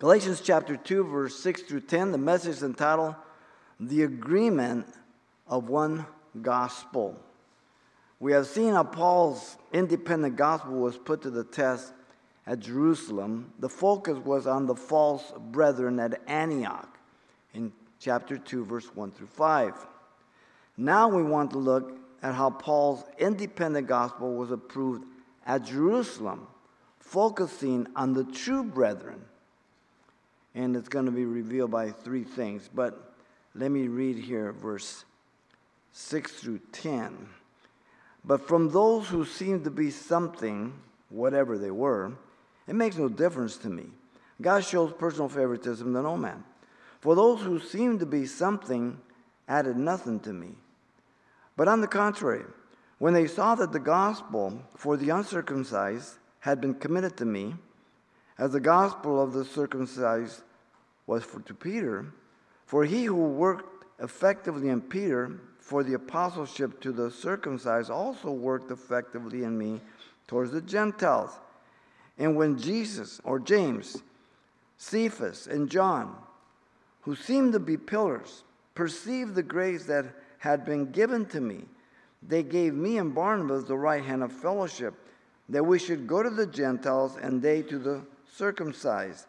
Galatians chapter 2, verse 6 through 10, the message entitled The Agreement of One Gospel. We have seen how Paul's independent gospel was put to the test at Jerusalem. The focus was on the false brethren at Antioch in chapter 2, verse 1 through 5. Now we want to look at how Paul's independent gospel was approved at Jerusalem, focusing on the true brethren. And it's going to be revealed by three things. But let me read here verse 6 through 10. But from those who seemed to be something, whatever they were, it makes no difference to me. God shows personal favoritism to no man. For those who seemed to be something added nothing to me. But on the contrary, when they saw that the gospel for the uncircumcised had been committed to me, as the gospel of the circumcised was for, to Peter, for he who worked effectively in Peter for the apostleship to the circumcised also worked effectively in me towards the Gentiles. And when Jesus or James, Cephas, and John, who seemed to be pillars, perceived the grace that had been given to me, they gave me and Barnabas the right hand of fellowship, that we should go to the Gentiles and they to the circumcised.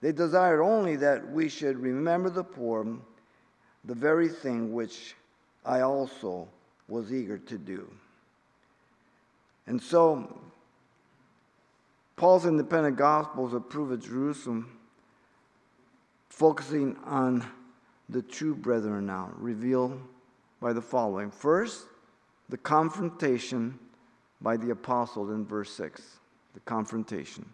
They desired only that we should remember the poor, the very thing which I also was eager to do. And so, Paul's independent gospels approve of Jerusalem, focusing on the true brethren now, revealed by the following. First, the confrontation by the apostle in verse 6. The confrontation.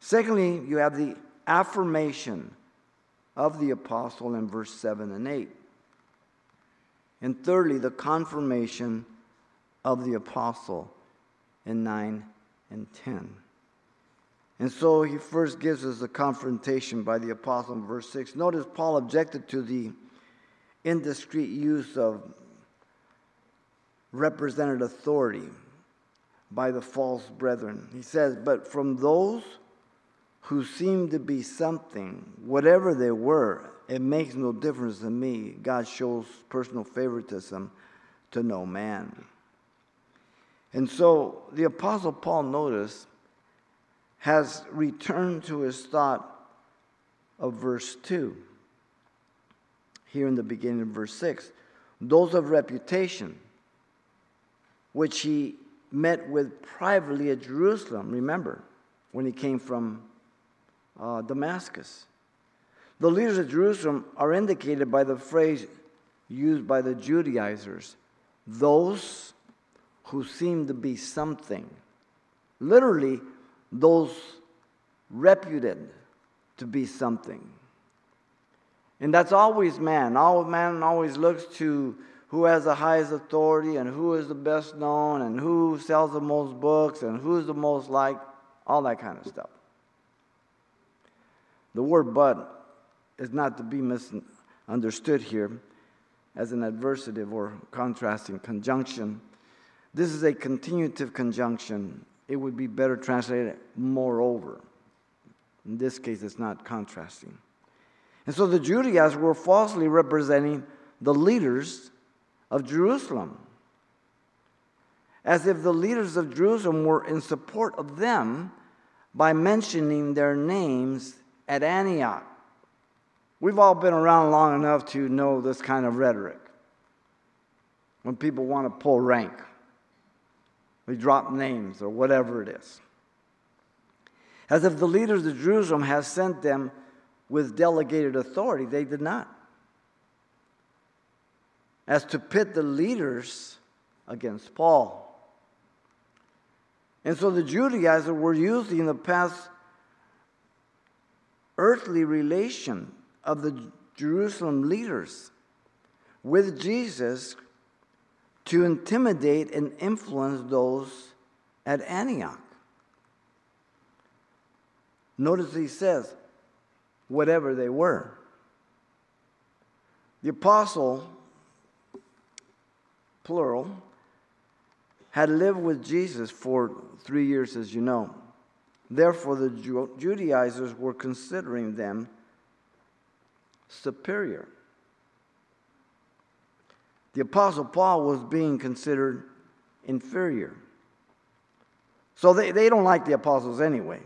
Secondly, you have the affirmation of the apostle in verse 7 and 8. And thirdly, the confirmation of the apostle in 9 and 10. And so he first gives us the confrontation by the apostle in verse 6. Notice Paul objected to the indiscreet use of represented authority by the false brethren. He says, But from those who seemed to be something, whatever they were, it makes no difference to me. God shows personal favoritism to no man. And so the Apostle Paul, notice, has returned to his thought of verse 2. Here in the beginning of verse 6. Those of reputation, which he met with privately at Jerusalem, remember, when he came from uh, Damascus. The leaders of Jerusalem are indicated by the phrase used by the Judaizers those who seem to be something. Literally, those reputed to be something. And that's always man. All man always looks to who has the highest authority and who is the best known and who sells the most books and who's the most liked, all that kind of stuff. The word but is not to be misunderstood here as an adversative or contrasting conjunction. This is a continuative conjunction. It would be better translated moreover. In this case, it's not contrasting. And so the Judaizers were falsely representing the leaders of Jerusalem, as if the leaders of Jerusalem were in support of them by mentioning their names at Antioch. We've all been around long enough to know this kind of rhetoric. When people want to pull rank, they drop names or whatever it is. As if the leaders of Jerusalem have sent them with delegated authority. They did not. As to pit the leaders against Paul. And so the Judaizers were using the past earthly relation of the Jerusalem leaders with Jesus to intimidate and influence those at Antioch. Notice he says, whatever they were. The apostle, plural, had lived with Jesus for three years, as you know. Therefore, the Judaizers were considering them superior. The Apostle Paul was being considered inferior. So they, they don't like the apostles anyway.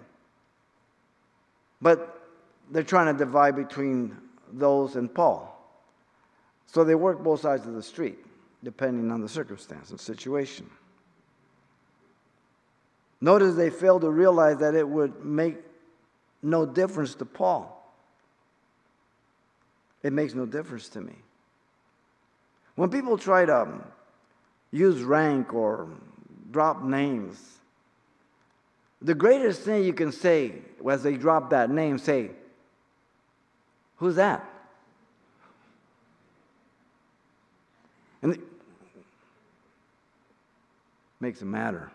But they're trying to divide between those and Paul. So they work both sides of the street, depending on the circumstance and situation. Notice they failed to realize that it would make no difference to Paul. It makes no difference to me. When people try to um, use rank or drop names, the greatest thing you can say as they drop that name, say, Who's that? And it makes it matter.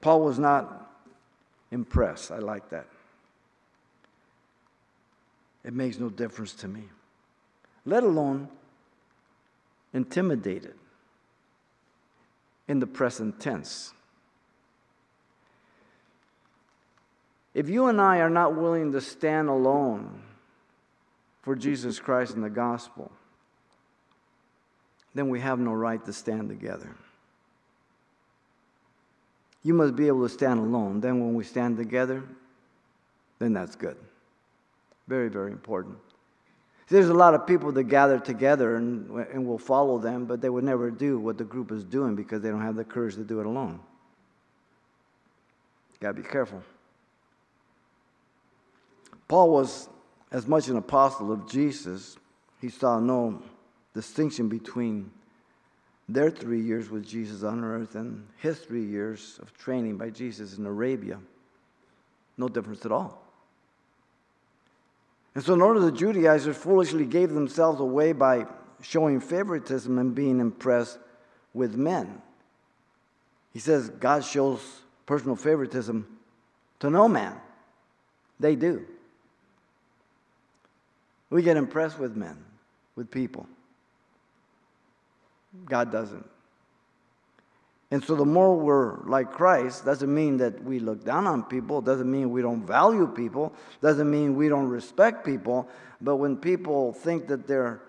Paul was not impressed. I like that. It makes no difference to me, let alone intimidated in the present tense. If you and I are not willing to stand alone for Jesus Christ and the gospel, then we have no right to stand together. You must be able to stand alone. Then, when we stand together, then that's good. Very, very important. There's a lot of people that gather together and, and will follow them, but they would never do what the group is doing because they don't have the courage to do it alone. Got to be careful. Paul was as much an apostle of Jesus, he saw no distinction between their three years with Jesus on earth and his three years of training by Jesus in Arabia. No difference at all. And so, in order, the Judaizers foolishly gave themselves away by showing favoritism and being impressed with men. He says God shows personal favoritism to no man. They do. We get impressed with men, with people. God doesn't. And so the more we're like Christ doesn't mean that we look down on people, doesn't mean we don't value people, doesn't mean we don't respect people, but when people think that they're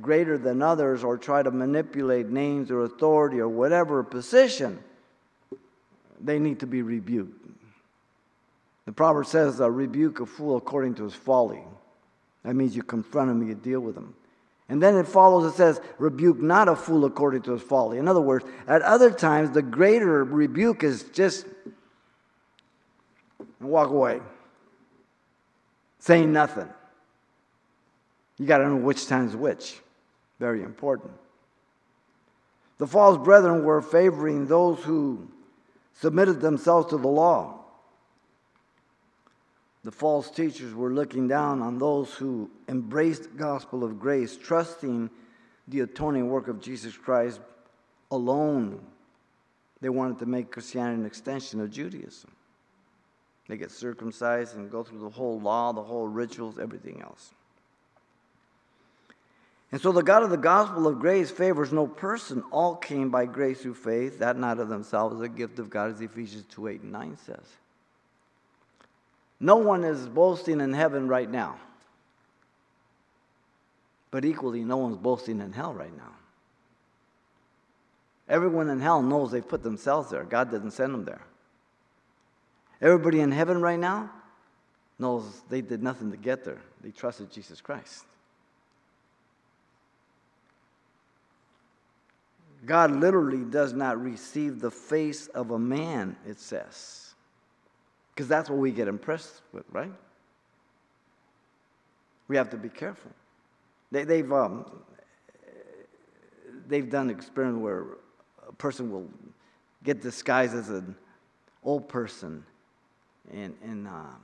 greater than others or try to manipulate names or authority or whatever position, they need to be rebuked. The proverb says, a rebuke a fool according to his folly. That means you confront him, you deal with him. And then it follows, it says, rebuke not a fool according to his folly. In other words, at other times, the greater rebuke is just walk away, saying nothing. You got to know which time's which. Very important. The false brethren were favoring those who submitted themselves to the law the false teachers were looking down on those who embraced the gospel of grace, trusting the atoning work of Jesus Christ alone. They wanted to make Christianity an extension of Judaism. They get circumcised and go through the whole law, the whole rituals, everything else. And so the God of the gospel of grace favors no person. All came by grace through faith, that not of themselves, a gift of God, as Ephesians 2 8 and 9 says. No one is boasting in heaven right now. But equally, no one's boasting in hell right now. Everyone in hell knows they've put themselves there. God didn't send them there. Everybody in heaven right now knows they did nothing to get there. They trusted Jesus Christ. God literally does not receive the face of a man, it says. Because that's what we get impressed with, right? We have to be careful. They, they've, um, they've done experiments where a person will get disguised as an old person and, and, um,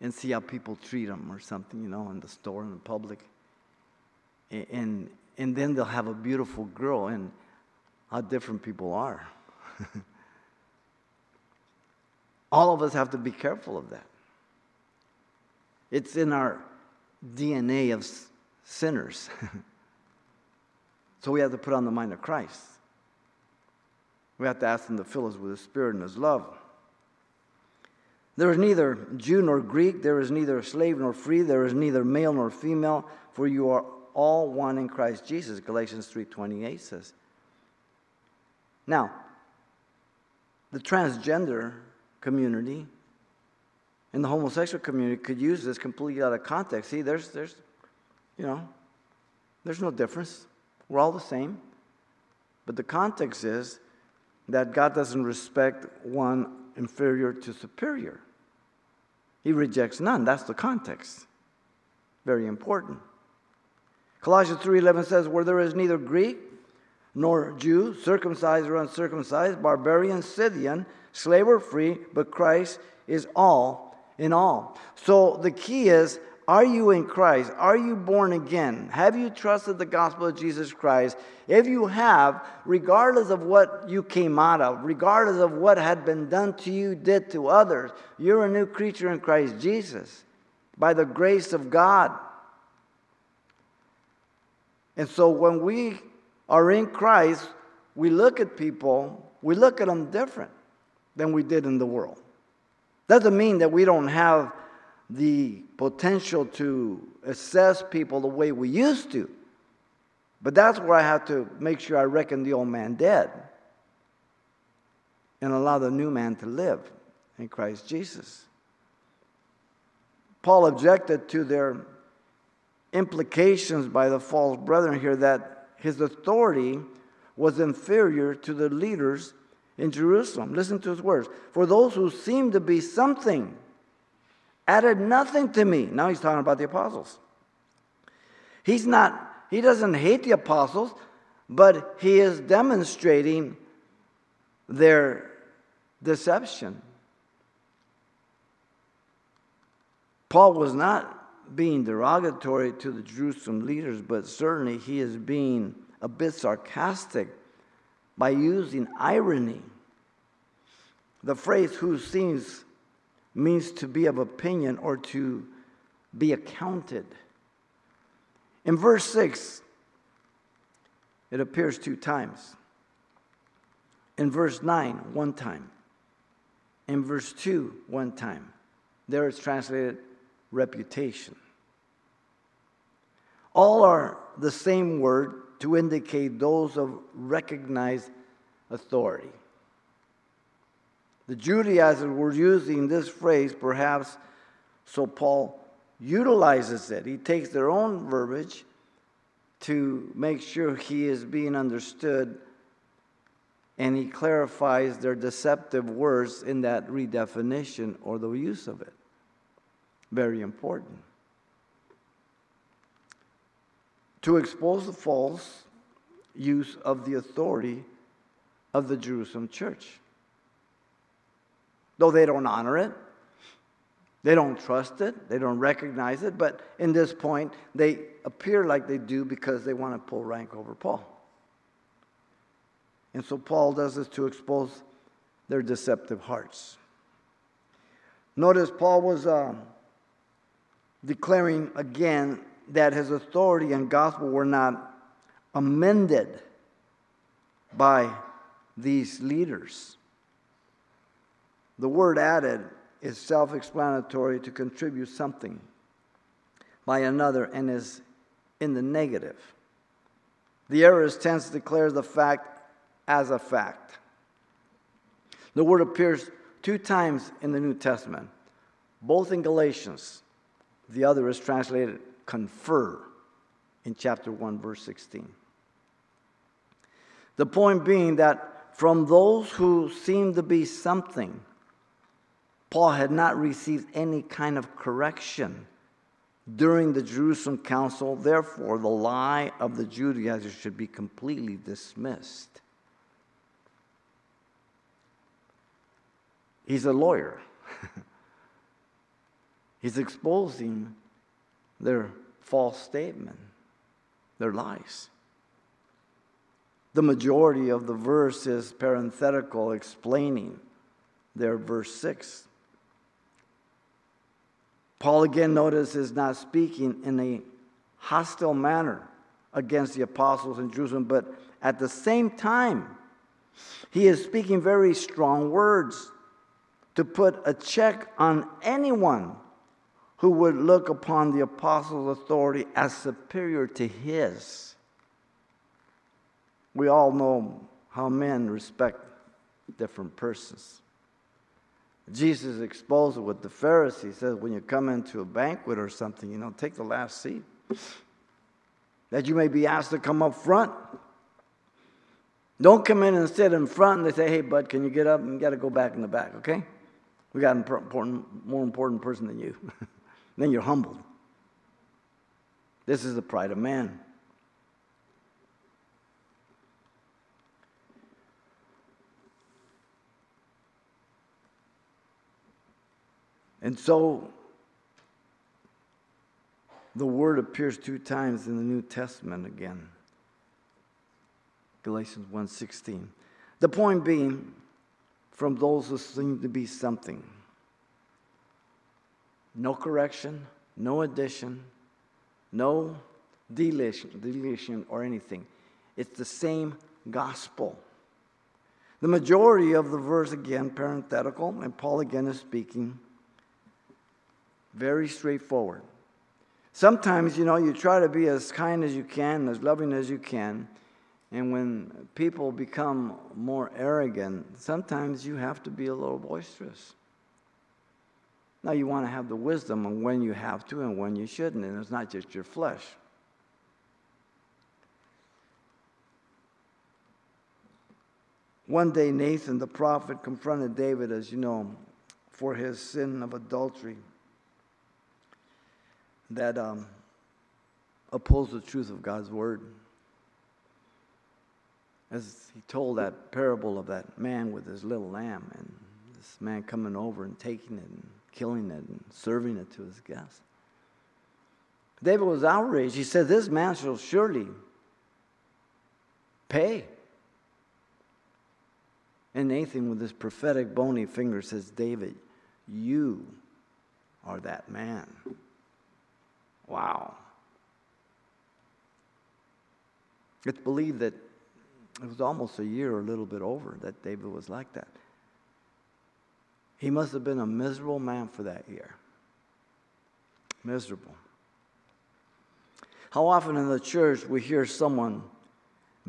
and see how people treat them or something, you know, in the store, in the public. And, and then they'll have a beautiful girl, and how different people are. All of us have to be careful of that. It's in our DNA of sinners. so we have to put on the mind of Christ. We have to ask Him to fill us with His Spirit and His love. There is neither Jew nor Greek, there is neither slave nor free, there is neither male nor female, for you are all one in Christ Jesus. Galatians 3:28 says. Now, the transgender community and the homosexual community could use this completely out of context. See, there's there's you know, there's no difference. We're all the same. But the context is that God doesn't respect one inferior to superior. He rejects none. That's the context. Very important. Colossians 3:11 says where there is neither Greek nor Jew, circumcised or uncircumcised, barbarian, Scythian, slave or free, but Christ is all in all. So the key is are you in Christ? Are you born again? Have you trusted the gospel of Jesus Christ? If you have, regardless of what you came out of, regardless of what had been done to you, did to others, you're a new creature in Christ Jesus by the grace of God. And so when we are in Christ, we look at people, we look at them different than we did in the world. Doesn't mean that we don't have the potential to assess people the way we used to. But that's where I have to make sure I reckon the old man dead and allow the new man to live in Christ Jesus. Paul objected to their implications by the false brethren here that his authority was inferior to the leaders in Jerusalem. Listen to his words. For those who seemed to be something added nothing to me. Now he's talking about the apostles. He's not, he doesn't hate the apostles, but he is demonstrating their deception. Paul was not being derogatory to the Jerusalem leaders, but certainly he is being a bit sarcastic by using irony. The phrase who seems means to be of opinion or to be accounted. In verse 6, it appears two times. In verse 9, one time. In verse 2, one time. There it's translated reputation. All are the same word to indicate those of recognized authority. The Judaizers were using this phrase perhaps so Paul utilizes it. He takes their own verbiage to make sure he is being understood and he clarifies their deceptive words in that redefinition or the use of it. Very important. To expose the false use of the authority of the Jerusalem church though they don't honor it. They don't trust it, they don't recognize it, but in this point, they appear like they do because they want to pull rank over Paul. And so Paul does this to expose their deceptive hearts. Notice Paul was uh, declaring again that his authority and gospel were not amended by these leaders. The word added is self explanatory to contribute something by another and is in the negative. The aorist tense declares the fact as a fact. The word appears two times in the New Testament, both in Galatians. The other is translated confer in chapter 1, verse 16. The point being that from those who seem to be something, Paul had not received any kind of correction during the Jerusalem council. Therefore, the lie of the Judaizers should be completely dismissed. He's a lawyer. He's exposing their false statement, their lies. The majority of the verse is parenthetical, explaining their verse 6. Paul again, notice, is not speaking in a hostile manner against the apostles in Jerusalem, but at the same time, he is speaking very strong words to put a check on anyone who would look upon the apostles' authority as superior to his. We all know how men respect different persons. Jesus exposed it with the Pharisees. Says, when you come into a banquet or something, you know, take the last seat. That you may be asked to come up front. Don't come in and sit in front and they say, hey, bud, can you get up? You got to go back in the back, okay? We got an important, more important person than you. then you're humbled. This is the pride of man. And so the word appears two times in the New Testament again. Galatians 1:16. The point being from those who seem to be something. No correction, no addition, no deletion, deletion or anything. It's the same gospel. The majority of the verse again parenthetical and Paul again is speaking very straightforward. Sometimes, you know, you try to be as kind as you can, as loving as you can. And when people become more arrogant, sometimes you have to be a little boisterous. Now, you want to have the wisdom on when you have to and when you shouldn't, and it's not just your flesh. One day, Nathan the prophet confronted David, as you know, for his sin of adultery that um, oppose the truth of God's word. As he told that parable of that man with his little lamb, and this man coming over and taking it and killing it and serving it to his guests. David was outraged. He said, This man shall surely pay. And Nathan, with his prophetic bony finger, says, David, you are that man. Wow. It's believed that it was almost a year or a little bit over that David was like that. He must have been a miserable man for that year. Miserable. How often in the church we hear someone,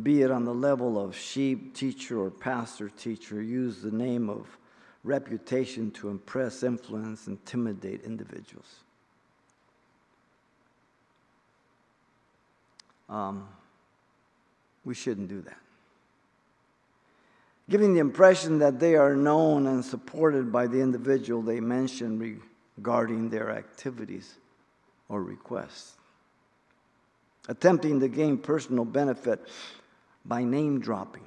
be it on the level of sheep teacher or pastor teacher, use the name of reputation to impress, influence, intimidate individuals. Um, we shouldn't do that. Giving the impression that they are known and supported by the individual they mention regarding their activities or requests. Attempting to gain personal benefit by name dropping,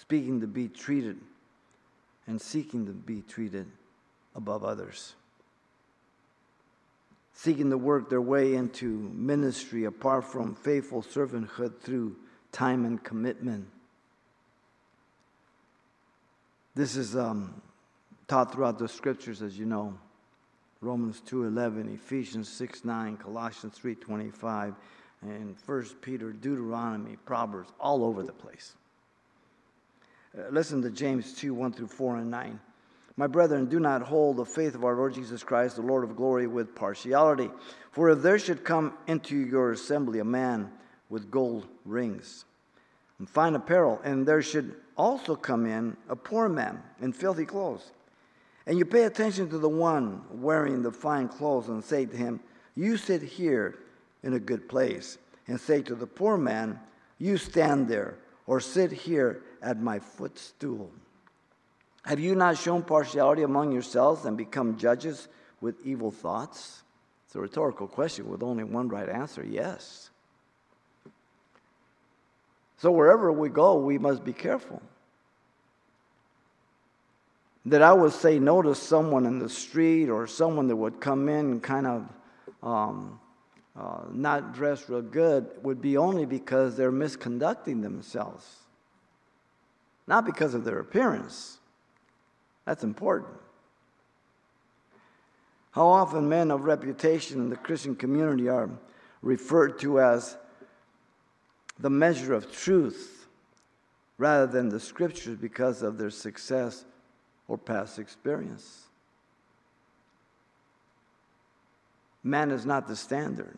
speaking to be treated, and seeking to be treated above others seeking to work their way into ministry apart from faithful servanthood through time and commitment. This is um, taught throughout the scriptures, as you know. Romans 2.11, Ephesians 6.9, Colossians 3.25, and 1 Peter, Deuteronomy, Proverbs, all over the place. Uh, listen to James 2, 1 through 4 and 9. My brethren, do not hold the faith of our Lord Jesus Christ, the Lord of glory, with partiality. For if there should come into your assembly a man with gold rings and fine apparel, and there should also come in a poor man in filthy clothes, and you pay attention to the one wearing the fine clothes and say to him, You sit here in a good place, and say to the poor man, You stand there, or sit here at my footstool. Have you not shown partiality among yourselves and become judges with evil thoughts? It's a rhetorical question with only one right answer yes. So, wherever we go, we must be careful. That I would say no to someone in the street or someone that would come in kind of um, uh, not dressed real good would be only because they're misconducting themselves, not because of their appearance. That's important. How often men of reputation in the Christian community are referred to as the measure of truth rather than the scriptures because of their success or past experience. Man is not the standard.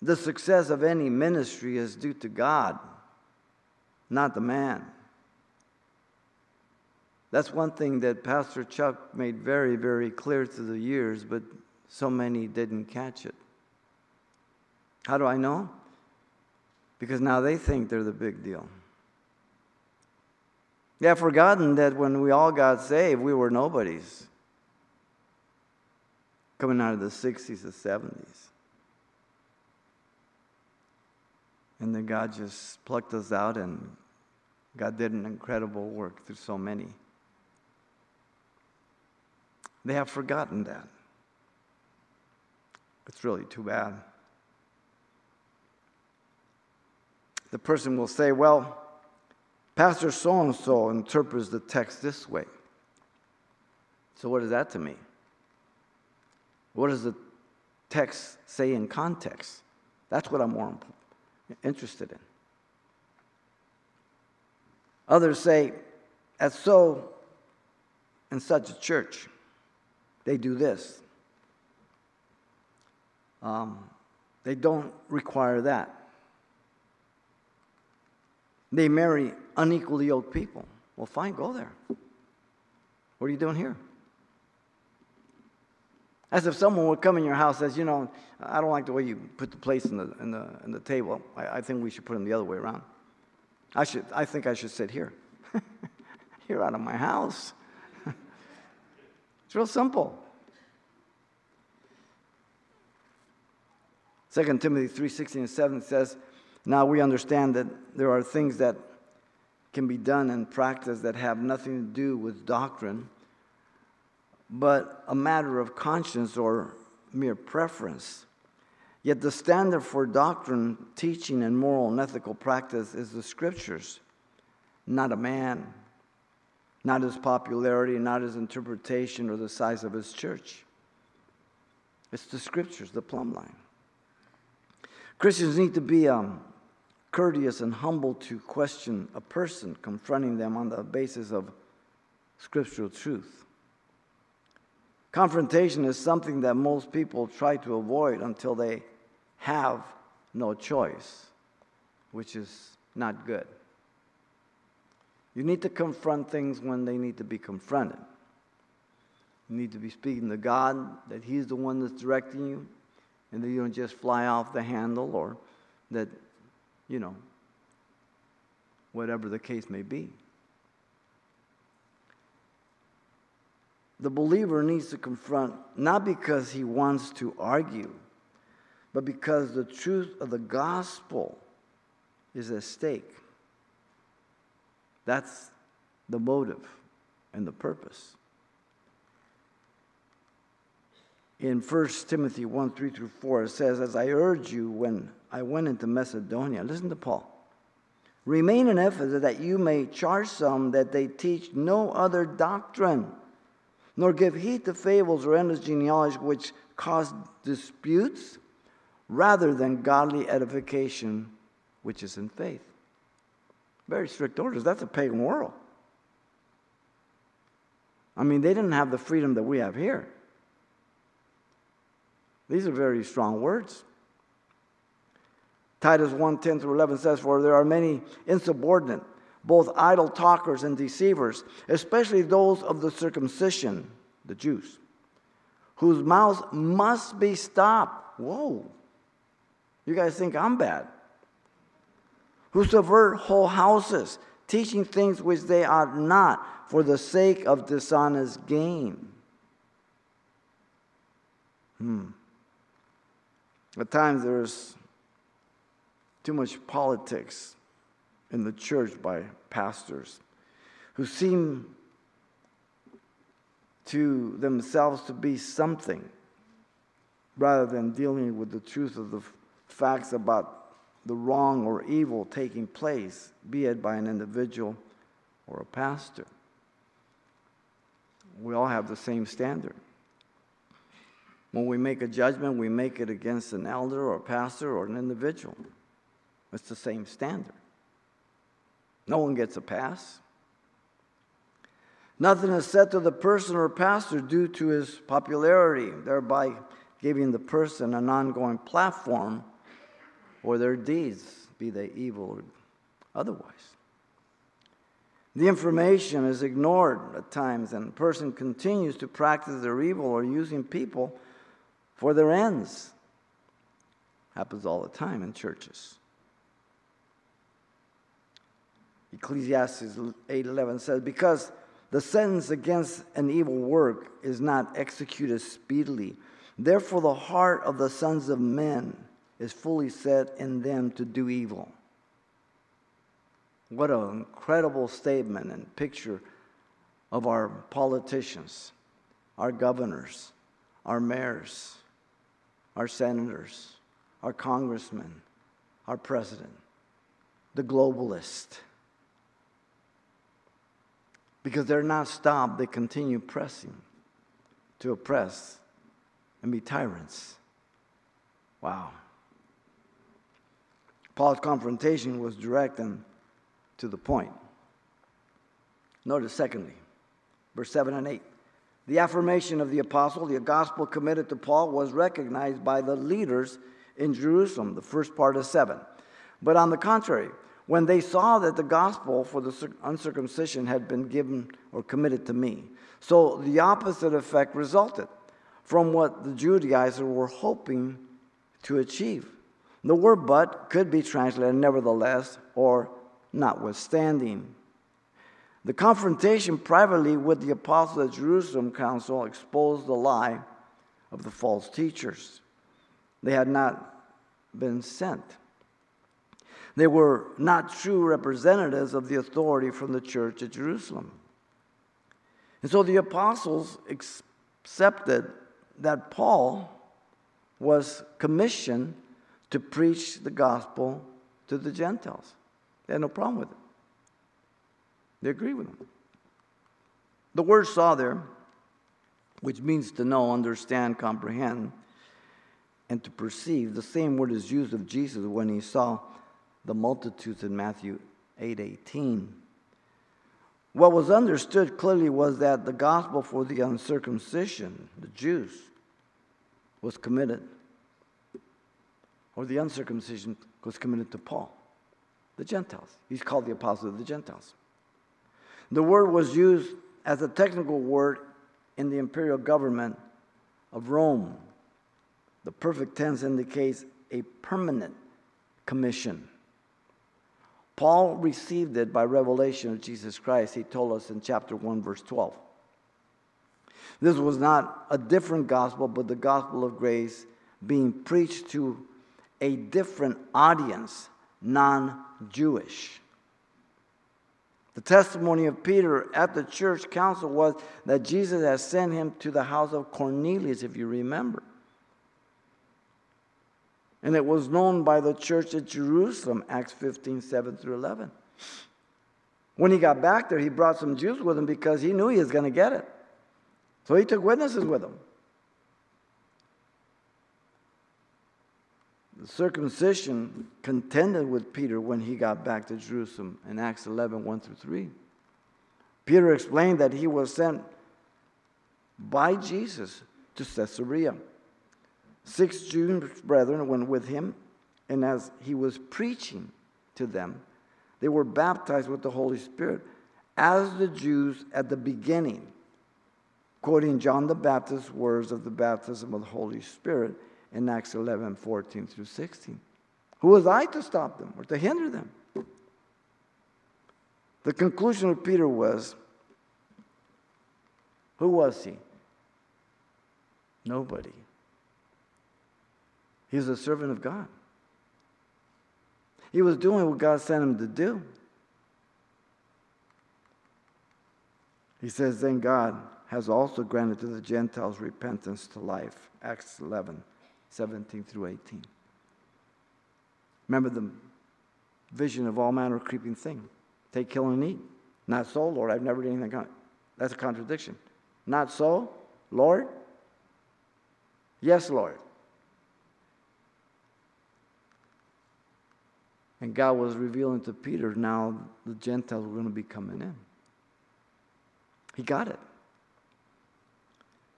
The success of any ministry is due to God, not the man. That's one thing that Pastor Chuck made very, very clear through the years, but so many didn't catch it. How do I know? Because now they think they're the big deal. They have forgotten that when we all got saved, we were nobodies. Coming out of the 60s, the 70s. And then God just plucked us out, and God did an incredible work through so many. They have forgotten that. It's really too bad. The person will say, Well, Pastor so and so interprets the text this way. So, what is that to me? What does the text say in context? That's what I'm more interested in. Others say, as so in such a church, they do this. Um, they don't require that. They marry unequally yoked people. Well, fine, go there. What are you doing here? As if someone would come in your house and says, you know, I don't like the way you put the plates in the, in the, in the table. I, I think we should put them the other way around. I, should, I think I should sit here. You're out of my house. it's real simple. 2 Timothy 3 16 and 7 says, Now we understand that there are things that can be done and practiced that have nothing to do with doctrine but a matter of conscience or mere preference. Yet the standard for doctrine, teaching, and moral and ethical practice is the scriptures, not a man, not his popularity, not his interpretation, or the size of his church. It's the scriptures, the plumb line. Christians need to be um, courteous and humble to question a person, confronting them on the basis of scriptural truth. Confrontation is something that most people try to avoid until they have no choice, which is not good. You need to confront things when they need to be confronted. You need to be speaking to God that He's the one that's directing you, and that you don't just fly off the handle or that, you know, whatever the case may be. the believer needs to confront not because he wants to argue, but because the truth of the gospel is at stake. That's the motive and the purpose. In 1 Timothy 1 3 through 4, it says, As I urge you when I went into Macedonia, listen to Paul. Remain in Ephesus that you may charge some that they teach no other doctrine nor give heed to fables or endless genealogies which cause disputes, rather than godly edification, which is in faith. Very strict orders. That's a pagan world. I mean, they didn't have the freedom that we have here. These are very strong words. Titus 1 10 through 11 says, For there are many insubordinate both idle talkers and deceivers, especially those of the circumcision, the Jews, whose mouths must be stopped. Whoa. You guys think I'm bad. Who subvert whole houses, teaching things which they are not for the sake of dishonest gain. Hmm. At times there's too much politics in the church by pastors who seem to themselves to be something rather than dealing with the truth of the facts about the wrong or evil taking place, be it by an individual or a pastor. We all have the same standard. When we make a judgment, we make it against an elder or a pastor or an individual. It's the same standard. No one gets a pass. Nothing is said to the person or pastor due to his popularity, thereby giving the person an ongoing platform for their deeds, be they evil or otherwise. The information is ignored at times, and the person continues to practice their evil or using people for their ends. Happens all the time in churches. Ecclesiastes 8:11 says, "Because the sentence against an evil work is not executed speedily, therefore the heart of the sons of men is fully set in them to do evil." What an incredible statement and picture of our politicians, our governors, our mayors, our senators, our congressmen, our president, the globalist. Because they're not stopped, they continue pressing to oppress and be tyrants. Wow. Paul's confrontation was direct and to the point. Notice, secondly, verse 7 and 8. The affirmation of the apostle, the gospel committed to Paul, was recognized by the leaders in Jerusalem, the first part of 7. But on the contrary, when they saw that the gospel for the uncircumcision had been given or committed to me, so the opposite effect resulted from what the Judaizers were hoping to achieve. The word but could be translated nevertheless or notwithstanding. The confrontation privately with the apostles at Jerusalem council exposed the lie of the false teachers. They had not been sent. They were not true representatives of the authority from the church at Jerusalem. And so the apostles accepted that Paul was commissioned to preach the gospel to the Gentiles. They had no problem with it. They agree with him. The word saw there, which means to know, understand, comprehend, and to perceive, the same word is used of Jesus when he saw the multitudes in Matthew 8 What was understood clearly was that the gospel for the uncircumcision, the Jews, was committed, or the uncircumcision was committed to Paul the Gentiles. He's called the apostle of the Gentiles. The word was used as a technical word in the imperial government of Rome. The perfect tense indicates a permanent commission. Paul received it by revelation of Jesus Christ. He told us in chapter 1, verse 12. This was not a different gospel, but the gospel of grace being preached to a different audience non Jewish. The testimony of Peter at the church council was that Jesus had sent him to the house of Cornelius, if you remember. And it was known by the church at Jerusalem, Acts 15 7 through 11. When he got back there, he brought some Jews with him because he knew he was going to get it. So he took witnesses with him. The circumcision contended with Peter when he got back to Jerusalem in Acts 11 1 through 3. Peter explained that he was sent by Jesus to Caesarea. Six Jewish brethren went with him, and as he was preaching to them, they were baptized with the Holy Spirit, as the Jews at the beginning, quoting John the Baptist's words of the baptism of the Holy Spirit in Acts 11 14 through 16. Who was I to stop them or to hinder them? The conclusion of Peter was who was he? Nobody. He was a servant of God. He was doing what God sent him to do. He says, Then God has also granted to the Gentiles repentance to life. Acts 11. 17 through 18. Remember the vision of all manner of creeping thing. Take, kill, and eat. Not so, Lord. I've never done anything. That's a contradiction. Not so, Lord? Yes, Lord. And God was revealing to Peter now the Gentiles were going to be coming in. He got it.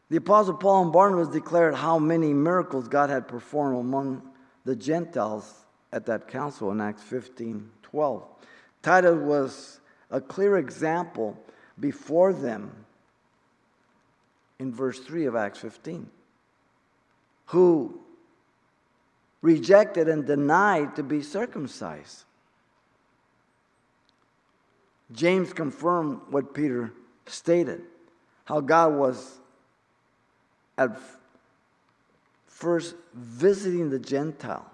The Apostle Paul and Barnabas declared how many miracles God had performed among the Gentiles at that council in Acts 15 12. Titus was a clear example before them in verse 3 of Acts 15, who rejected and denied to be circumcised. James confirmed what Peter stated how God was at first visiting the Gentile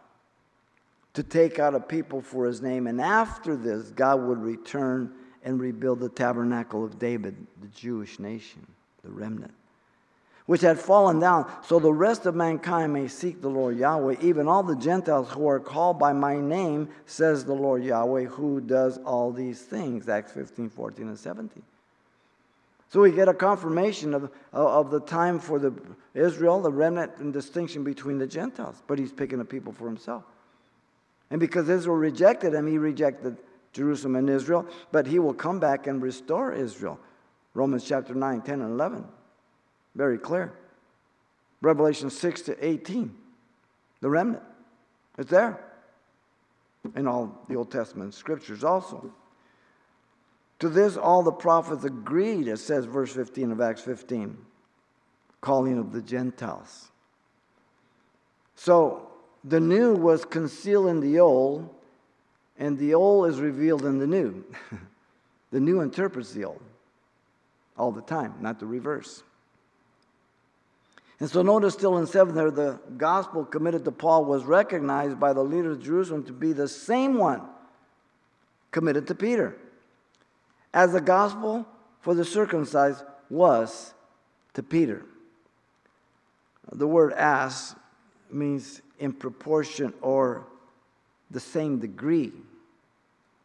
to take out a people for his name, and after this, God would return and rebuild the tabernacle of David, the Jewish nation, the remnant which had fallen down, so the rest of mankind may seek the Lord Yahweh, even all the Gentiles who are called by my name, says the Lord Yahweh, who does all these things. Acts 15, 14, and 17. So we get a confirmation of, of the time for the Israel, the remnant, and distinction between the Gentiles. But he's picking a people for himself. And because Israel rejected him, he rejected Jerusalem and Israel, but he will come back and restore Israel. Romans chapter 9, 10, and 11. Very clear. Revelation 6 to 18. The remnant. It's there. In all the Old Testament scriptures also. To this, all the prophets agreed, it says, verse 15 of Acts 15, calling of the Gentiles. So, the new was concealed in the old, and the old is revealed in the new. the new interprets the old all the time, not the reverse. And so notice still in 7 there, the gospel committed to Paul was recognized by the leader of Jerusalem to be the same one committed to Peter, as the gospel for the circumcised was to Peter. The word as means in proportion or the same degree.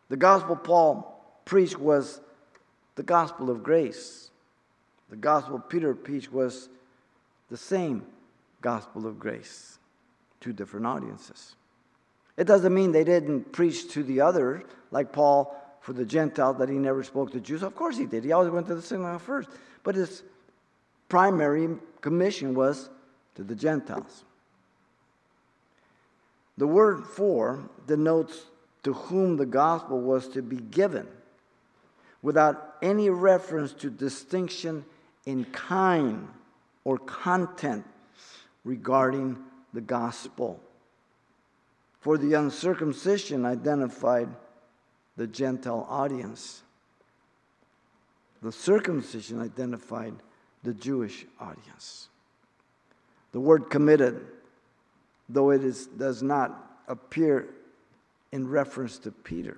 The gospel Paul preached was the gospel of grace. The gospel Peter preached was the same gospel of grace, to different audiences. It doesn't mean they didn't preach to the other, like Paul for the Gentiles, that he never spoke to Jews. Of course he did. He always went to the synagogue first. But his primary commission was to the Gentiles. The word for denotes to whom the gospel was to be given without any reference to distinction in kind or content regarding the gospel. For the uncircumcision identified the Gentile audience. The circumcision identified the Jewish audience. The word committed, though it is, does not appear in reference to Peter,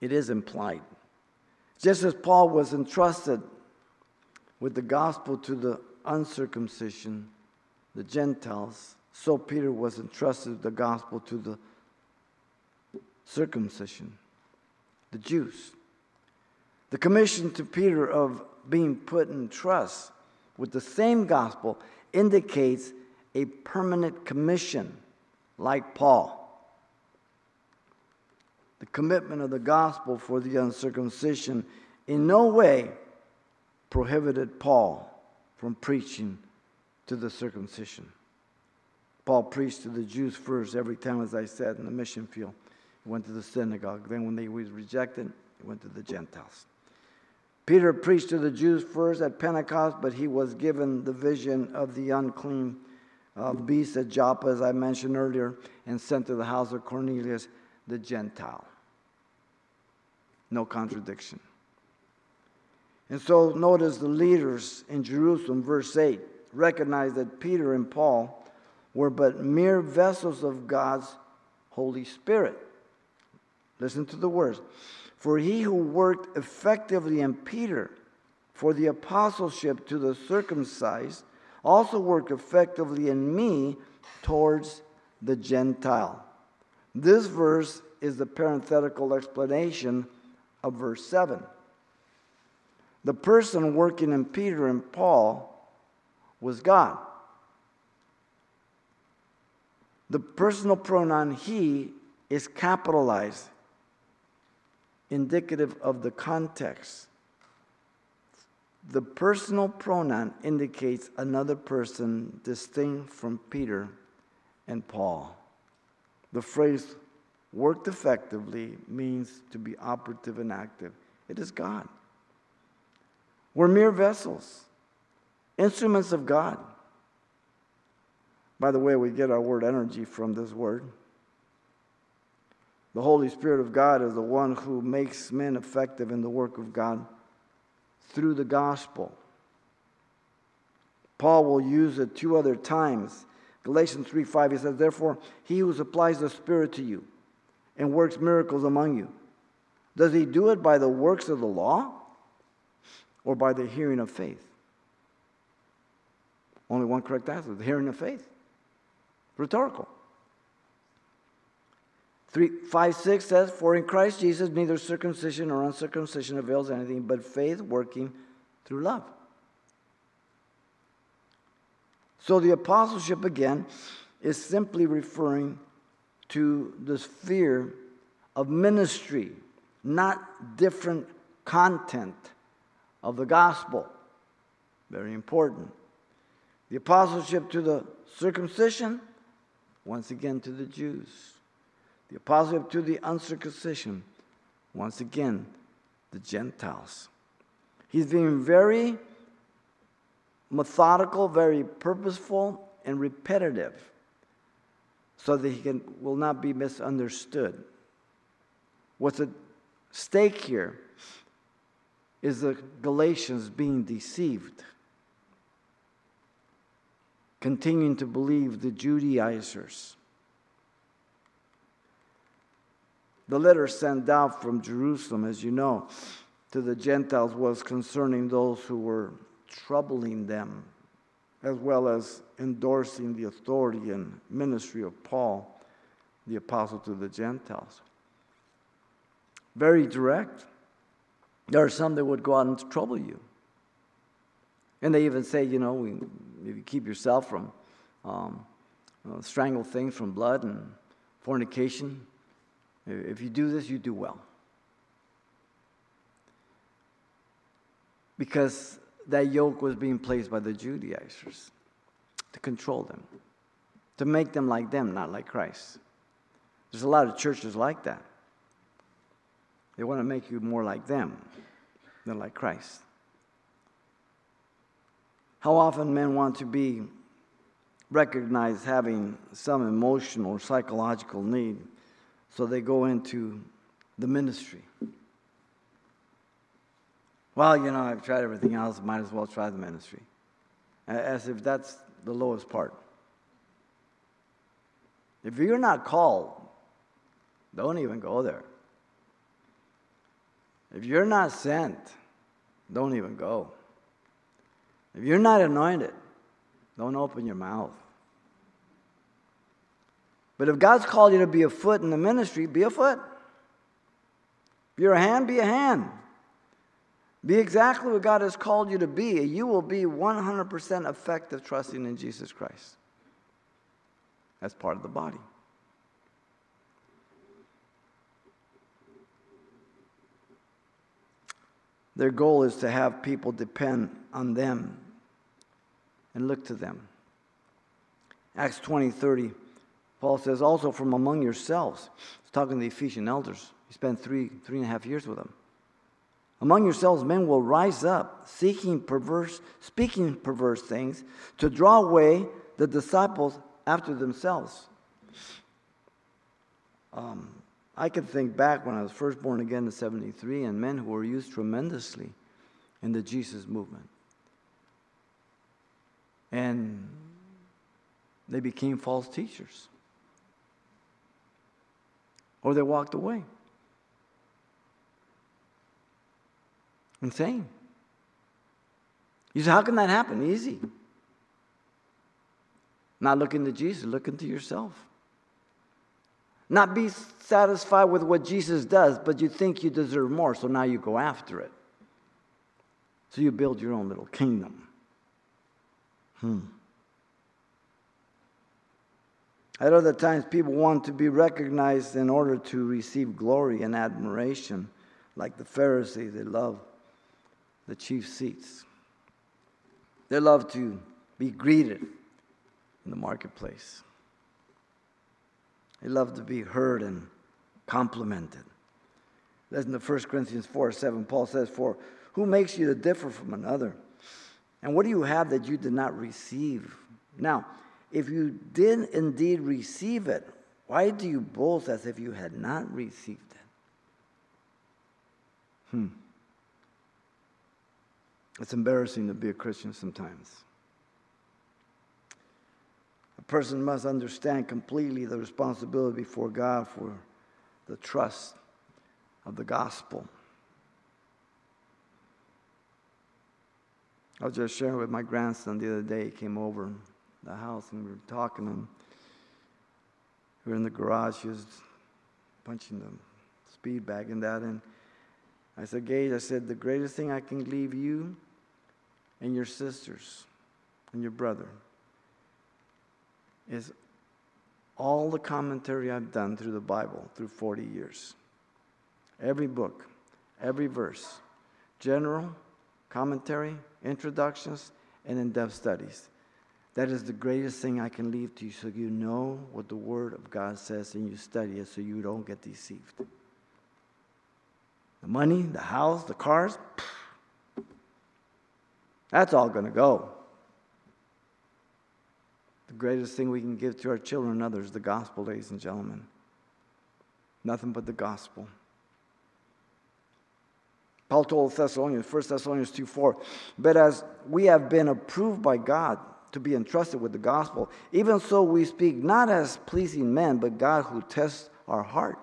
it is implied. Just as Paul was entrusted with the gospel to the uncircumcision, the Gentiles, so Peter was entrusted with the gospel to the circumcision, the Jews. The commission to Peter of being put in trust with the same gospel indicates a permanent commission, like Paul. The commitment of the gospel for the uncircumcision in no way prohibited Paul from preaching to the circumcision. Paul preached to the Jews first every time, as I said, in the mission field. He went to the synagogue. Then, when they was rejected, he went to the Gentiles. Peter preached to the Jews first at Pentecost, but he was given the vision of the unclean uh, beast at Joppa, as I mentioned earlier, and sent to the house of Cornelius, the Gentile. No contradiction. And so notice the leaders in Jerusalem, verse 8, recognize that Peter and Paul were but mere vessels of God's Holy Spirit. Listen to the words. For he who worked effectively in Peter for the apostleship to the circumcised also worked effectively in me towards the Gentile. This verse is the parenthetical explanation of verse 7. The person working in Peter and Paul was God. The personal pronoun he is capitalized, indicative of the context. The personal pronoun indicates another person distinct from Peter and Paul. The phrase worked effectively means to be operative and active. It is God. We're mere vessels, instruments of God. By the way, we get our word energy from this word. The Holy Spirit of God is the one who makes men effective in the work of God through the gospel. Paul will use it two other times. Galatians 3 5, he says, Therefore, he who supplies the Spirit to you and works miracles among you, does he do it by the works of the law or by the hearing of faith? Only one correct answer the hearing of faith. Rhetorical. 3, 5 6 says, For in Christ Jesus neither circumcision nor uncircumcision avails anything, but faith working through love. So the apostleship again is simply referring to the sphere of ministry, not different content of the gospel. Very important. The apostleship to the circumcision, once again to the Jews. The apostleship to the uncircumcision, once again, the Gentiles. He's being very methodical, very purposeful, and repetitive so that he can, will not be misunderstood. What's at stake here is the Galatians being deceived, continuing to believe the Judaizers. The letter sent out from Jerusalem, as you know, to the Gentiles was concerning those who were troubling them, as well as endorsing the authority and ministry of Paul, the apostle to the Gentiles. Very direct. There are some that would go out and trouble you. And they even say, you know, if you keep yourself from um, uh, strangle things from blood and fornication, if you do this, you do well. Because that yoke was being placed by the Judaizers to control them, to make them like them, not like Christ. There's a lot of churches like that. They want to make you more like them than like Christ. How often men want to be recognized having some emotional or psychological need, so they go into the ministry. Well, you know, I've tried everything else, might as well try the ministry. As if that's the lowest part. If you're not called, don't even go there. If you're not sent, don't even go. If you're not anointed, don't open your mouth. But if God's called you to be a foot in the ministry, be a foot. If you're a hand, be a hand. Be exactly what God has called you to be, and you will be 100% effective trusting in Jesus Christ as part of the body. Their goal is to have people depend on them and look to them. Acts 20 30, Paul says, also from among yourselves. He's talking to the Ephesian elders. He spent three, three and a half years with them. Among yourselves, men will rise up, seeking perverse, speaking perverse things, to draw away the disciples after themselves. Um, I can think back when I was first born again in 73 and men who were used tremendously in the Jesus movement. And they became false teachers. Or they walked away. Insane. You say, how can that happen? Easy. Not looking to Jesus, looking to yourself. Not be satisfied with what Jesus does, but you think you deserve more, so now you go after it. So you build your own little kingdom. Hmm. At other times, people want to be recognized in order to receive glory and admiration, like the Pharisees, they love the chief seats. They love to be greeted in the marketplace. They love to be heard and complimented. Listen to 1 Corinthians 4 7. Paul says, For who makes you to differ from another? And what do you have that you did not receive? Now, if you did indeed receive it, why do you boast as if you had not received it? Hmm. It's embarrassing to be a Christian sometimes. Person must understand completely the responsibility before God for the trust of the gospel. I was just sharing with my grandson the other day. He came over the house and we were talking. And we were in the garage. He was punching the speed bag and that. And I said, Gage, I said, the greatest thing I can leave you and your sisters and your brother is all the commentary I've done through the Bible through 40 years. Every book, every verse, general, commentary, introductions, and in depth studies. That is the greatest thing I can leave to you so you know what the Word of God says and you study it so you don't get deceived. The money, the house, the cars, that's all going to go. The greatest thing we can give to our children and others, the gospel, ladies and gentlemen. Nothing but the gospel. Paul told Thessalonians, 1 Thessalonians 2 4, but as we have been approved by God to be entrusted with the gospel, even so we speak not as pleasing men, but God who tests our heart.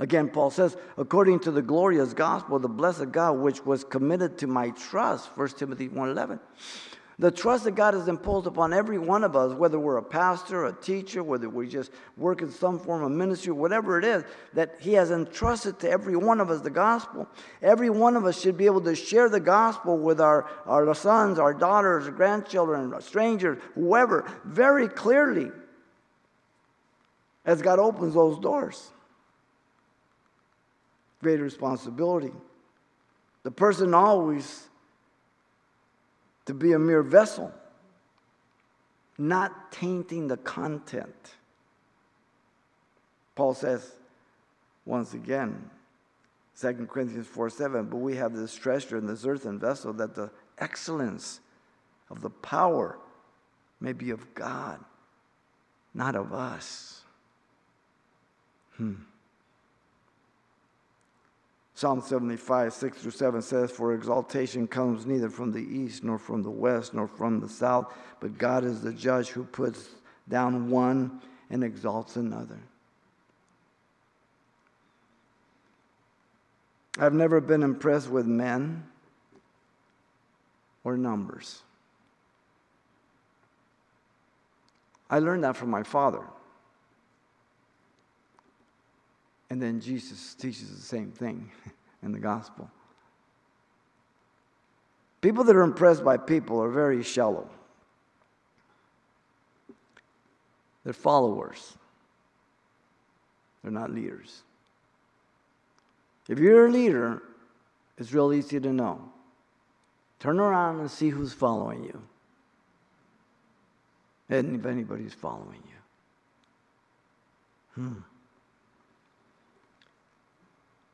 Again, Paul says, according to the glorious gospel, the blessed God, which was committed to my trust, 1 Timothy 1.11. The trust that God has imposed upon every one of us, whether we're a pastor, a teacher, whether we just work in some form of ministry, whatever it is, that He has entrusted to every one of us the gospel. Every one of us should be able to share the gospel with our, our sons, our daughters, our grandchildren, strangers, whoever, very clearly as God opens those doors. Great responsibility. The person always to be a mere vessel, not tainting the content. Paul says, once again, 2 Corinthians 4 7, but we have this treasure in this earthen vessel that the excellence of the power may be of God, not of us. Hmm. Psalm 75, 6 through 7 says, For exaltation comes neither from the east, nor from the west, nor from the south, but God is the judge who puts down one and exalts another. I've never been impressed with men or numbers. I learned that from my father. And then Jesus teaches the same thing in the gospel. People that are impressed by people are very shallow. They're followers, they're not leaders. If you're a leader, it's real easy to know. Turn around and see who's following you. And if anybody's following you. Hmm.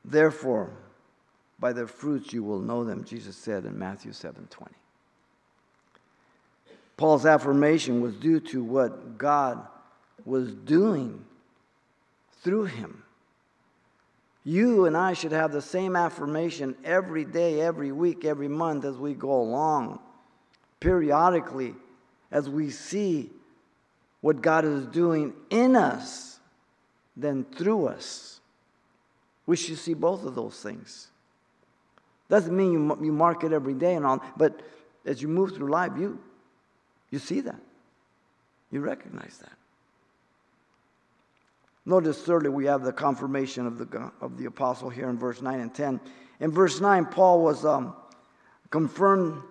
Therefore, by their fruits you will know them, Jesus said in Matthew 7:20. Paul's affirmation was due to what God was doing through him. You and I should have the same affirmation every day, every week, every month as we go along, periodically, as we see what God is doing in us, then through us. We should see both of those things. Doesn't mean you, you mark it every day and all, but as you move through life, you, you see that. You recognize that. Notice, thirdly, we have the confirmation of the, of the apostle here in verse 9 and 10. In verse 9, Paul was um, confirmed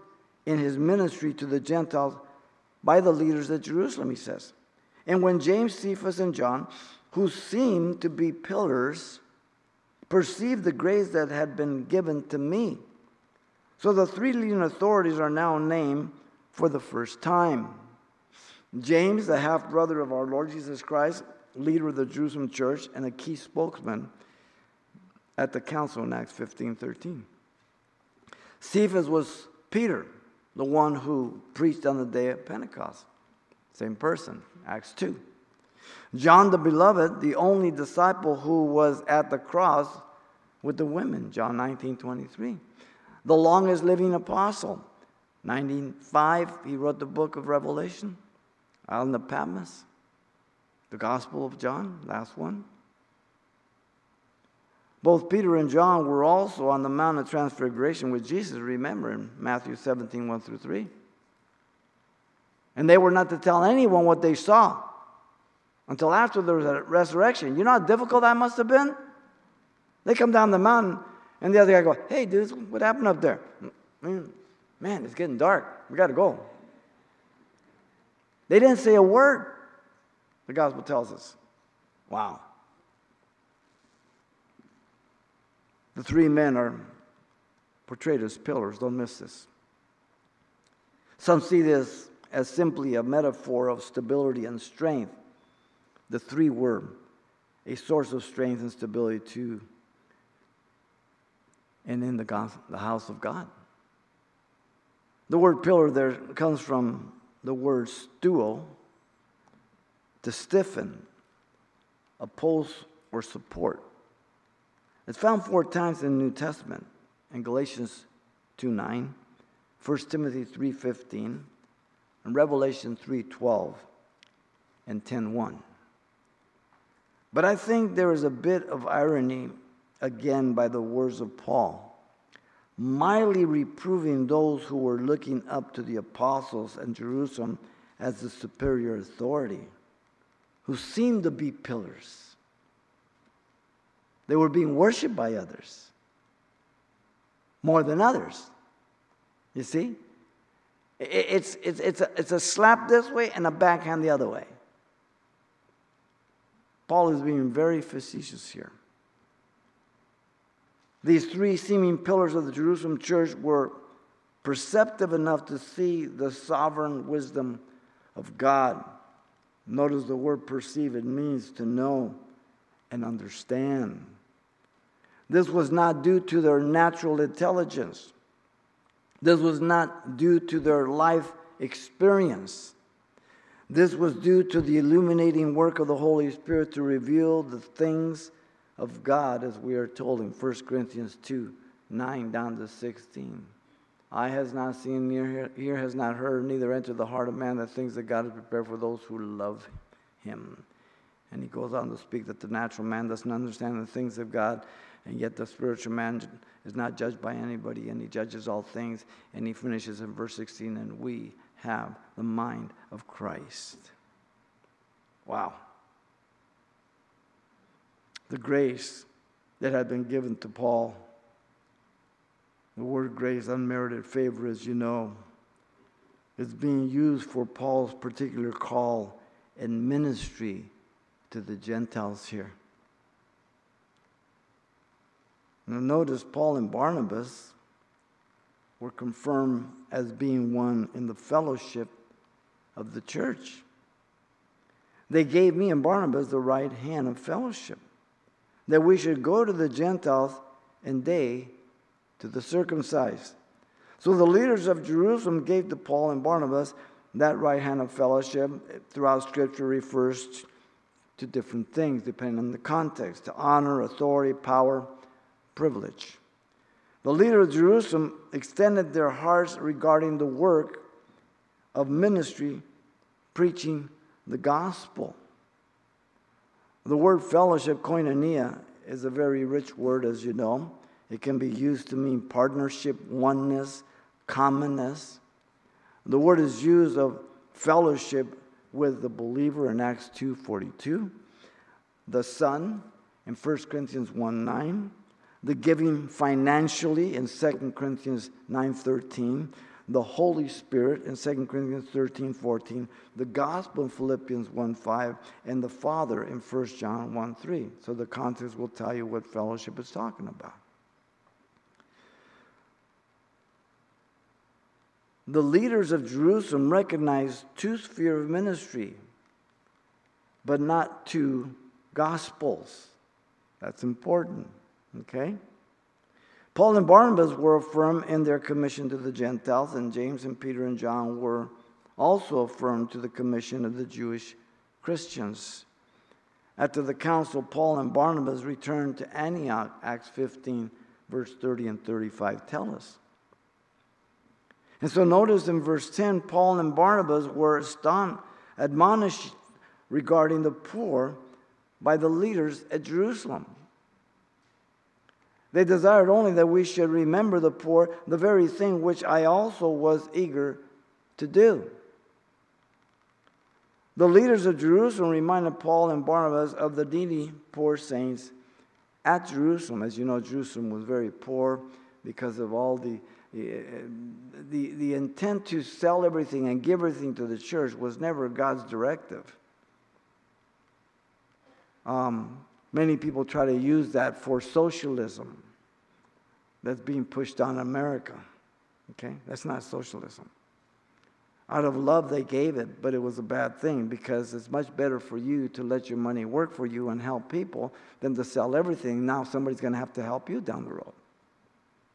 in his ministry to the Gentiles by the leaders at Jerusalem, he says. And when James, Cephas, and John, who seemed to be pillars perceived the grace that had been given to me. So the three leading authorities are now named for the first time. James, the half brother of our Lord Jesus Christ, leader of the Jerusalem church and a key spokesman at the council in Acts 15 13. Cephas was Peter, the one who preached on the day of Pentecost. Same person, Acts 2. John the Beloved, the only disciple who was at the cross with the women, John 19 23. The longest living apostle, 1905, he wrote the book of Revelation, Island of Patmos, the Gospel of John, last one. Both Peter and John were also on the Mount of Transfiguration with Jesus, remember in Matthew 17, 1 through 3. And they were not to tell anyone what they saw until after the resurrection. You know how difficult that must have been? They come down the mountain, and the other guy go, Hey, dudes, what happened up there? Mm, man, it's getting dark. We got to go. They didn't say a word. The gospel tells us. Wow. The three men are portrayed as pillars. Don't miss this. Some see this as simply a metaphor of stability and strength. The three were a source of strength and stability too, and in the, the house of God. The word pillar there comes from the word stuo, to stiffen, oppose, or support. It's found four times in the New Testament in Galatians 2 9, 1 Timothy 3 15, and Revelation 3 12 and 10 1. But I think there is a bit of irony again by the words of Paul, mildly reproving those who were looking up to the apostles and Jerusalem as the superior authority, who seemed to be pillars they were being worshiped by others more than others. You see? It's, it's, it's, a, it's a slap this way and a backhand the other way. Paul is being very facetious here. These three seeming pillars of the Jerusalem church were perceptive enough to see the sovereign wisdom of God. Notice the word perceive, it means to know and understand. This was not due to their natural intelligence. This was not due to their life experience. This was due to the illuminating work of the Holy Spirit to reveal the things of God, as we are told in 1 Corinthians 2 9 down to 16. Eye has not seen, near ear has not heard, neither entered the heart of man the things that God has prepared for those who love him. And he goes on to speak that the natural man doesn't understand the things of God, and yet the spiritual man is not judged by anybody, and he judges all things. And he finishes in verse 16, and we have the mind of Christ. Wow. The grace that had been given to Paul. The word grace, unmerited favor, as you know, is being used for Paul's particular call and ministry to the Gentiles here. Now, notice Paul and Barnabas were confirmed as being one in the fellowship of the church. They gave me and Barnabas the right hand of fellowship, that we should go to the Gentiles and they to the circumcised. So the leaders of Jerusalem gave to Paul and Barnabas that right hand of fellowship. Throughout Scripture refers to different things depending on the context to honor, authority, power privilege. The leader of Jerusalem extended their hearts regarding the work of ministry, preaching the gospel. The word fellowship, koinonia, is a very rich word, as you know. It can be used to mean partnership, oneness, commonness. The word is used of fellowship with the believer in Acts 2:42, the Son in 1 Corinthians 1 9, the giving financially in 2 Corinthians 9:13, the Holy Spirit in 2 Corinthians 13:14, the gospel in Philippians 1, 5, and the Father in 1 John 1, 3. So the context will tell you what fellowship is talking about. the leaders of Jerusalem recognized two spheres of ministry, but not two gospels. That's important, okay? Paul and Barnabas were affirmed in their commission to the Gentiles, and James and Peter and John were also affirmed to the commission of the Jewish Christians. After the council, Paul and Barnabas returned to Antioch, Acts 15, verse 30 and 35 tell us. And so notice in verse 10, Paul and Barnabas were admonished regarding the poor by the leaders at Jerusalem. They desired only that we should remember the poor, the very thing which I also was eager to do. The leaders of Jerusalem reminded Paul and Barnabas of the needy poor saints at Jerusalem. As you know, Jerusalem was very poor because of all the, the, the intent to sell everything and give everything to the church was never God's directive. Um, many people try to use that for socialism that's being pushed on America. Okay? That's not socialism. Out of love, they gave it, but it was a bad thing because it's much better for you to let your money work for you and help people than to sell everything. Now somebody's going to have to help you down the road.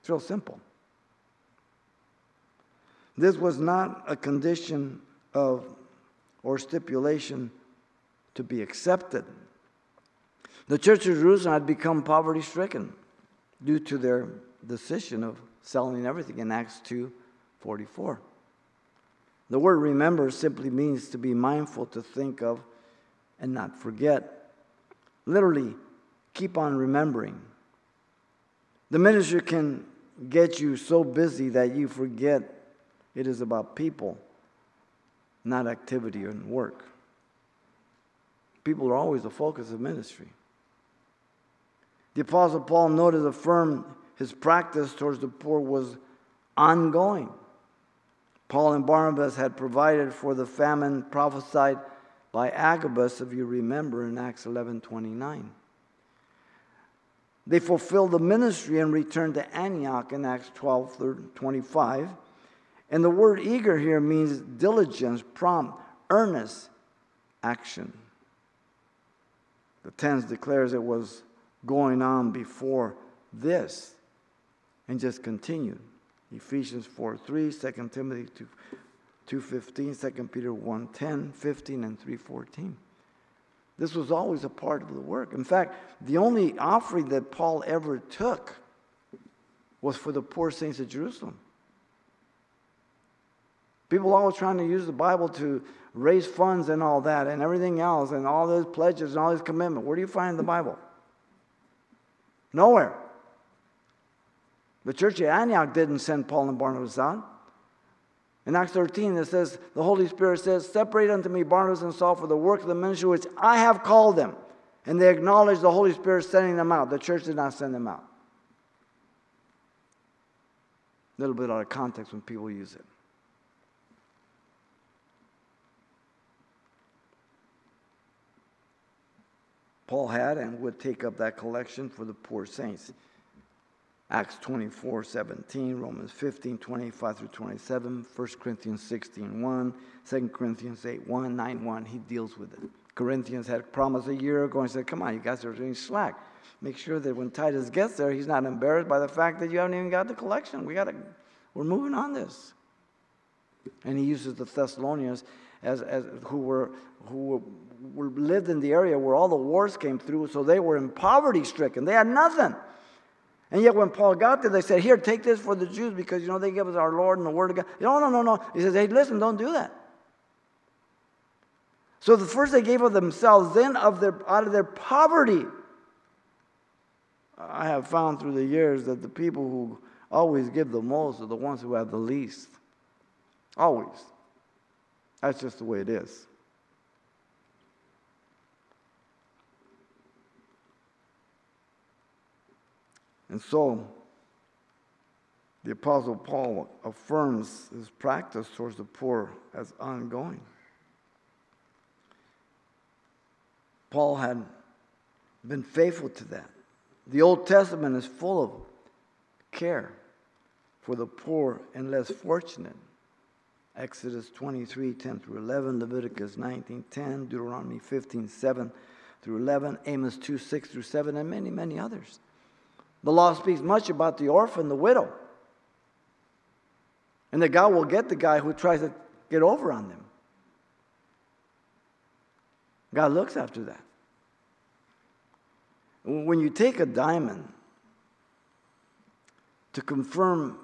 It's real simple. This was not a condition of or stipulation to be accepted. The church of Jerusalem had become poverty stricken due to their decision of selling everything in Acts 2 44. The word remember simply means to be mindful, to think of, and not forget. Literally, keep on remembering. The ministry can get you so busy that you forget it is about people, not activity and work. People are always the focus of ministry. The Apostle Paul noted affirmed his practice towards the poor was ongoing. Paul and Barnabas had provided for the famine prophesied by Agabus, if you remember, in Acts 11 29. They fulfilled the ministry and returned to Antioch in Acts 12 25. And the word eager here means diligence, prompt, earnest action. The tense declares it was going on before this and just continued. Ephesians 4 3, 2 Timothy 2, 2 15, 2 Peter 1 10, 15, and 3 14. This was always a part of the work. In fact, the only offering that Paul ever took was for the poor saints of Jerusalem. People always trying to use the Bible to raise funds and all that and everything else and all those pledges and all these commitments. Where do you find the Bible? Nowhere. The church at Antioch didn't send Paul and Barnabas out. In Acts 13, it says, the Holy Spirit says, Separate unto me Barnabas and Saul for the work of the ministry which I have called them. And they acknowledged the Holy Spirit sending them out. The church did not send them out. A little bit out of context when people use it. Paul had and would take up that collection for the poor saints. Acts 24, 17, Romans 15, 25 through 27, 1 Corinthians 16, 1, 2 Corinthians 8, 1, 9, 1. He deals with it. Corinthians had promised a year ago and said, Come on, you guys are doing slack. Make sure that when Titus gets there, he's not embarrassed by the fact that you haven't even got the collection. We got to, we're moving on this. And he uses the Thessalonians as, as who were who were, lived in the area where all the wars came through, so they were in poverty stricken. They had nothing. And yet, when Paul got there, they said, Here, take this for the Jews because, you know, they give us our Lord and the Word of God. No, no, no, no. He says, Hey, listen, don't do that. So, the first they gave of themselves, then of their, out of their poverty. I have found through the years that the people who always give the most are the ones who have the least. Always. That's just the way it is. And so, the Apostle Paul affirms his practice towards the poor as ongoing. Paul had been faithful to that. The Old Testament is full of care for the poor and less fortunate. Exodus 23, 10 through 11, Leviticus 19, 10, Deuteronomy 15, 7 through 11, Amos 2, 6 through 7, and many, many others. The law speaks much about the orphan, the widow, and that God will get the guy who tries to get over on them. God looks after that. When you take a diamond to confirm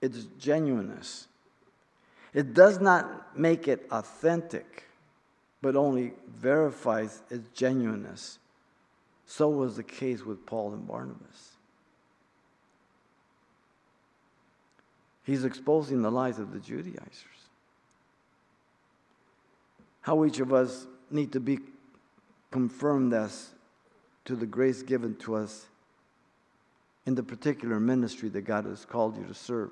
its genuineness, it does not make it authentic, but only verifies its genuineness. So was the case with Paul and Barnabas. He's exposing the lies of the Judaizers. How each of us need to be confirmed as to the grace given to us in the particular ministry that God has called you to serve.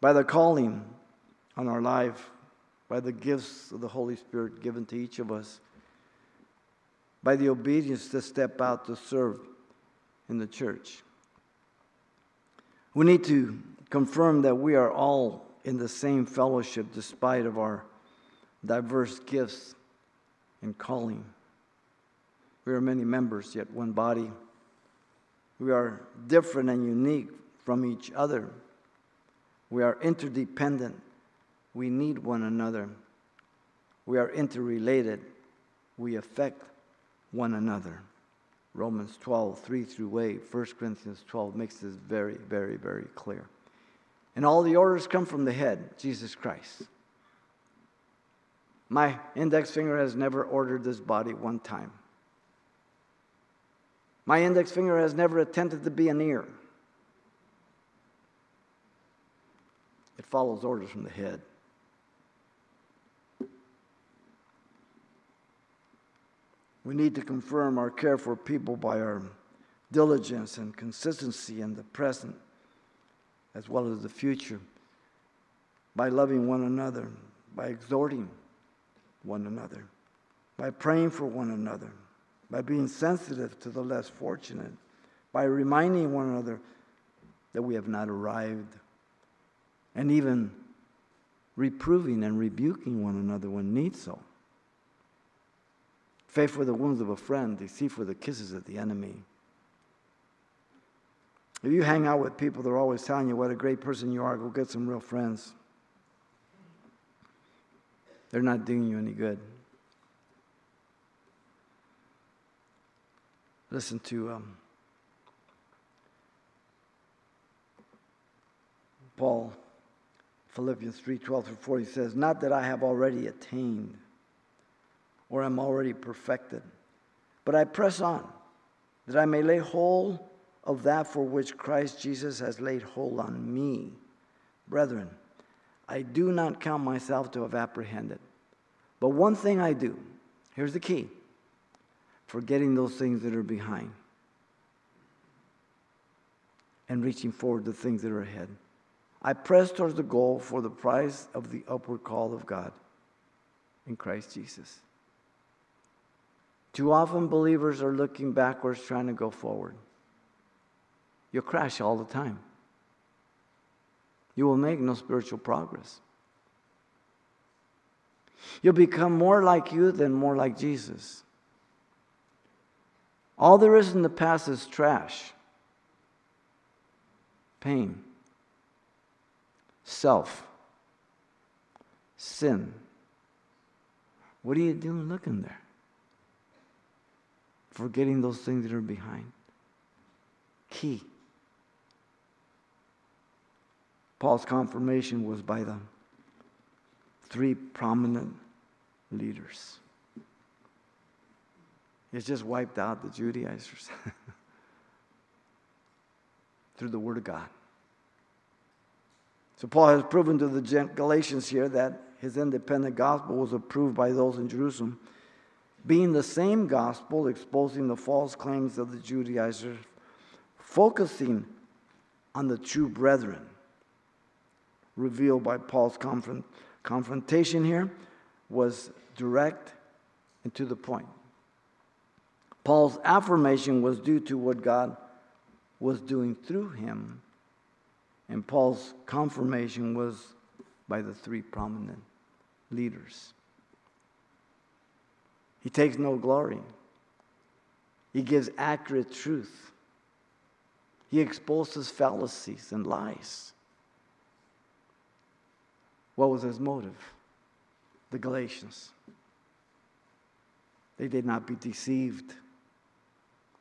By the calling on our life, by the gifts of the Holy Spirit given to each of us, by the obedience to step out to serve in the church. We need to confirm that we are all in the same fellowship despite of our diverse gifts and calling. We are many members, yet one body. We are different and unique from each other. We are interdependent. We need one another. We are interrelated. We affect one another. Romans 12, 3 through 8, 1 Corinthians 12 makes this very, very, very clear. And all the orders come from the head, Jesus Christ. My index finger has never ordered this body one time. My index finger has never attempted to be an ear. It follows orders from the head. We need to confirm our care for people by our diligence and consistency in the present as well as the future, by loving one another, by exhorting one another, by praying for one another, by being sensitive to the less fortunate, by reminding one another that we have not arrived, and even reproving and rebuking one another when need so. Faith for the wounds of a friend, deceit for the kisses of the enemy. If you hang out with people that are always telling you what a great person you are, go get some real friends. They're not doing you any good. Listen to um, Paul, Philippians 3 12 through 40 says, Not that I have already attained or am already perfected, but I press on that I may lay hold of that for which Christ Jesus has laid hold on me. Brethren, I do not count myself to have apprehended. But one thing I do, here's the key forgetting those things that are behind and reaching forward to things that are ahead. I press towards the goal for the prize of the upward call of God in Christ Jesus. Too often, believers are looking backwards trying to go forward. You'll crash all the time. You will make no spiritual progress. You'll become more like you than more like Jesus. All there is in the past is trash, pain, self, sin. What are you doing looking there? Forgetting those things that are behind. Key. Paul's confirmation was by the three prominent leaders. It's just wiped out the Judaizers through the Word of God. So, Paul has proven to the Galatians here that his independent gospel was approved by those in Jerusalem, being the same gospel exposing the false claims of the Judaizers, focusing on the true brethren revealed by Paul's confront, confrontation here was direct and to the point. Paul's affirmation was due to what God was doing through him And Paul's confirmation was by the three prominent leaders. He takes no glory. He gives accurate truth. He exposes fallacies and lies. What was his motive? The Galatians. They did not be deceived.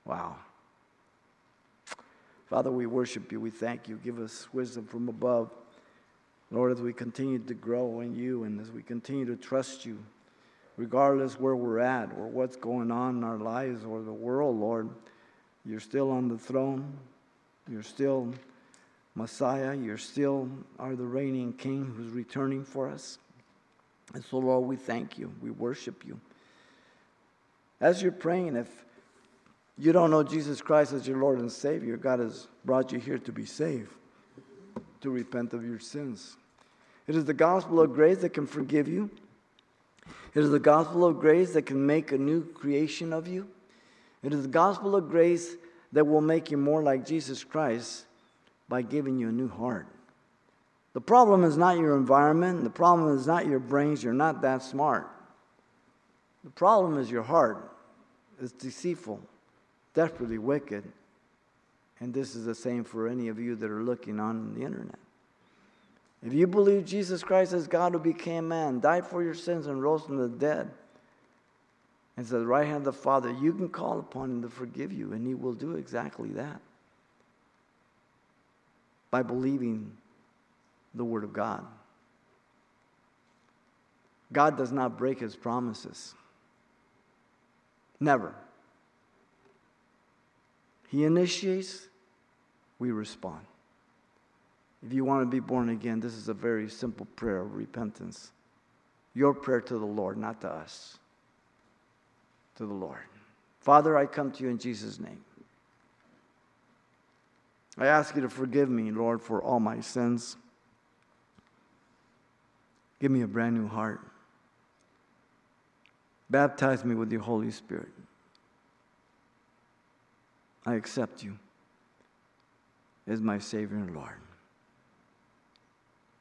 Wow. Father, we worship you. We thank you. Give us wisdom from above. Lord, as we continue to grow in you and as we continue to trust you, regardless where we're at or what's going on in our lives or the world, Lord, you're still on the throne. You're still Messiah. You're still are the reigning King who's returning for us. And so, Lord, we thank you. We worship you. As you're praying, if you don't know Jesus Christ as your Lord and Savior, God has brought you here to be saved, to repent of your sins. It is the gospel of grace that can forgive you. It is the gospel of grace that can make a new creation of you. It is the gospel of grace that will make you more like Jesus Christ by giving you a new heart. The problem is not your environment, the problem is not your brains, you're not that smart. The problem is your heart. It's deceitful, desperately wicked. And this is the same for any of you that are looking on the internet. If you believe Jesus Christ as God who became man, died for your sins, and rose from the dead, and at the right hand of the Father, you can call upon him to forgive you, and he will do exactly that by believing the Word of God. God does not break his promises. Never. He initiates, we respond. If you want to be born again, this is a very simple prayer of repentance. Your prayer to the Lord, not to us, to the Lord. Father, I come to you in Jesus' name. I ask you to forgive me, Lord, for all my sins. Give me a brand new heart. Baptize me with your Holy Spirit. I accept you as my Savior and Lord.